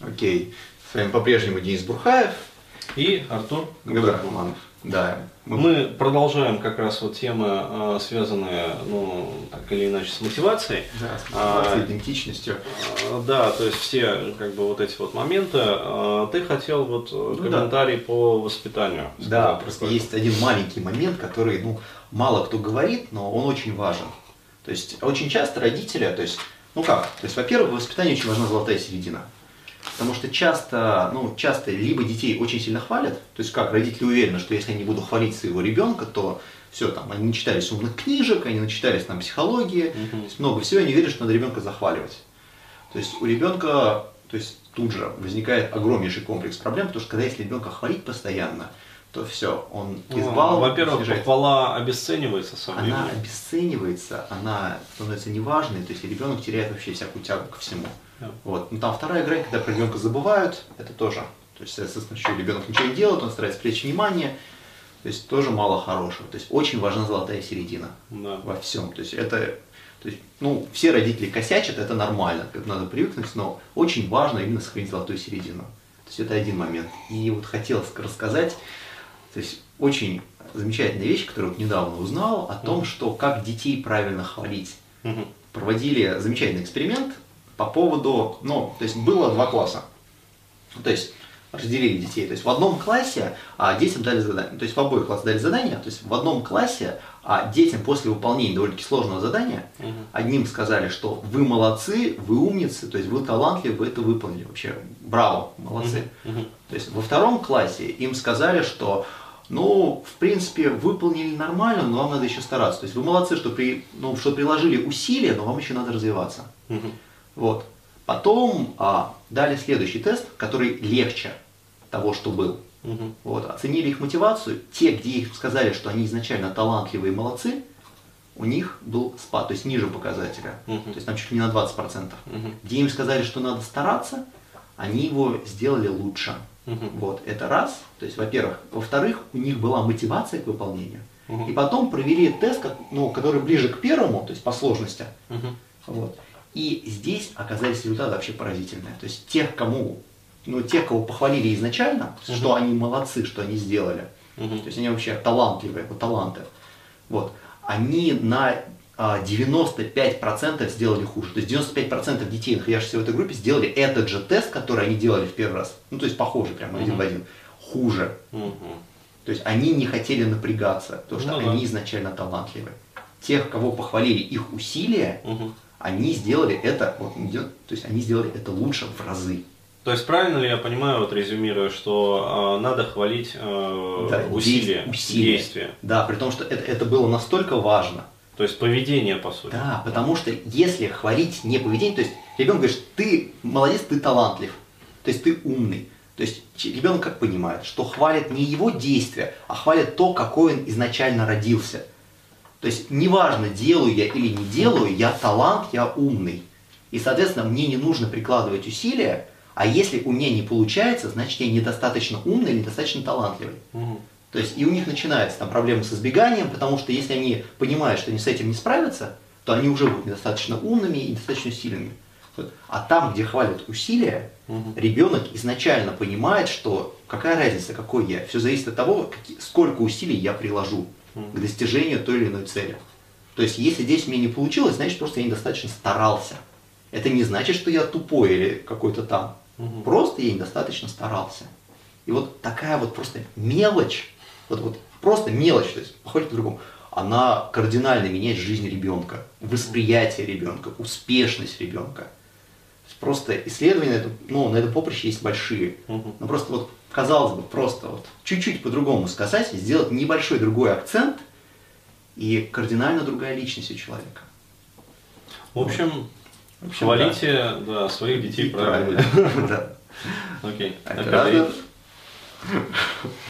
Окей. С вами по-прежнему Денис Бурхаев. И Артур Габдрахманов. Да. Мы продолжаем как раз вот темы, а, связанные, ну, так или иначе, с мотивацией. Да, с А, идентичностью. А, Да, то есть все как бы вот эти вот моменты. А, Ты хотел вот э, да. комментарий по воспитанию. Да, просто такой. есть один маленький момент, который, ну, мало кто говорит, но он очень важен. То есть очень часто родители, то есть, ну как, то есть, во-первых, в воспитании очень важна золотая середина. Потому что часто, ну, часто либо детей очень сильно хвалят, то есть как родители уверены, что если они будут хвалить своего ребенка, то все, там, они начитались умных книжек, они начитались там психологии, то есть много всего, они верят, что надо ребенка захваливать. То есть у ребенка, то есть тут же возникает огромнейший комплекс проблем, потому что когда если ребенка хвалить постоянно, то все, он из Ну, Во-первых, снижается. похвала обесценивается со она временем. обесценивается, она становится неважной, то есть ребенок теряет вообще всякую тягу ко всему. Вот. Ну там вторая грань, когда про ребенка забывают, это тоже. То есть, соответственно, еще ребенок ничего не делает, он старается привлечь внимание. То есть тоже мало хорошего. То есть очень важна золотая середина Да. во всем. То есть это, то есть, ну, все родители косячат, это нормально, к этому надо привыкнуть, но очень важно именно сохранить золотую середину. То есть это один момент. И вот хотелось рассказать, то есть очень замечательная вещь, которую вот недавно узнал, о том, что как детей правильно хвалить. Проводили замечательный эксперимент по поводу, ну, то есть было два класса. То есть разделили детей. То есть в одном классе а, детям дали задание. То есть в обоих классах дали задание. То есть в одном классе а, детям после выполнения довольно-таки сложного задания Мгм. одним сказали, что вы молодцы, вы умницы, то есть вы талантливы, вы это выполнили. Вообще, браво, молодцы. Мгм. То есть во втором классе им сказали, что ну, в принципе, выполнили нормально, но вам надо еще стараться. То есть вы молодцы, что, при, ну, что приложили усилия, но вам еще надо развиваться. Мгм. Вот. Потом а, дали следующий тест, который легче того, что был. Мгм. Вот. Оценили их мотивацию. Те, где их сказали, что они изначально талантливые и молодцы, у них был спад, то есть ниже показателя. Мгм. То есть там чуть ли не на 20%. Мгм. Где им сказали, что надо стараться, они его сделали лучше. Мгм. Вот, это раз. То есть, во-первых. Во-вторых, у них была мотивация к выполнению. Мгм. И потом провели тест, ну, который ближе к первому, то есть по сложности. Мгм. Вот. И здесь оказались результаты вообще поразительные. То есть тех, кому, ну, тех, кого похвалили изначально, что они молодцы, что они сделали. Мгм. То есть они вообще талантливые, вот таланты. Вот. Они на а, 95% сделали хуже. То есть 95% детей, находящихся в этой группе, сделали этот же тест, который они делали в первый раз. Ну, то есть похожий, прямо один в один. Хуже. Мгм. То есть они не хотели напрягаться, потому что Ну да. они изначально талантливы. Тех, кого похвалили их усилия, Мгм. Они сделали это, вот, то есть они сделали это лучше в разы. То есть правильно ли я понимаю, вот резюмируя, что а, надо хвалить а, Да, усилия, усилия. действия, Да, при том, что это, это было настолько важно. то есть поведение по сути. Да, потому что если хвалить не поведение, то есть ребенок говорит, ты молодец, ты талантлив, то есть ты умный. То есть ребенок как понимает, что хвалят не его действия, а хвалят то, какой он изначально родился. То есть неважно, делаю я или не делаю, я талант, я умный. И, соответственно, мне не нужно прикладывать усилия, а если у меня не получается, значит я недостаточно умный или недостаточно талантливый. Мгм. То есть и у них начинаются там проблемы с избеганием, потому что если они понимают, что они с этим не справятся, то они уже будут недостаточно умными и недостаточно сильными. А там, где хвалят усилия, Мгм. ребенок изначально понимает, что какая разница, какой я. Все зависит от того, сколько усилий я приложу. К достижению той или иной цели. То есть, если здесь мне не получилось, значит, просто я недостаточно старался. Это не значит, что я тупой или какой-то там. Мгм. Просто я недостаточно старался. И вот такая вот просто мелочь, вот, вот просто мелочь, то есть похвалить по-другому, она кардинально меняет жизнь ребенка, восприятие ребенка, успешность ребенка. Просто исследования на этом, ну, на этом поприще есть большие. Но просто вот, казалось бы, просто вот чуть-чуть по-другому сказать, и сделать небольшой другой акцент, и кардинально другая личность у человека. В общем, В общем, хвалите да, своих детей правильно. Да. Окей.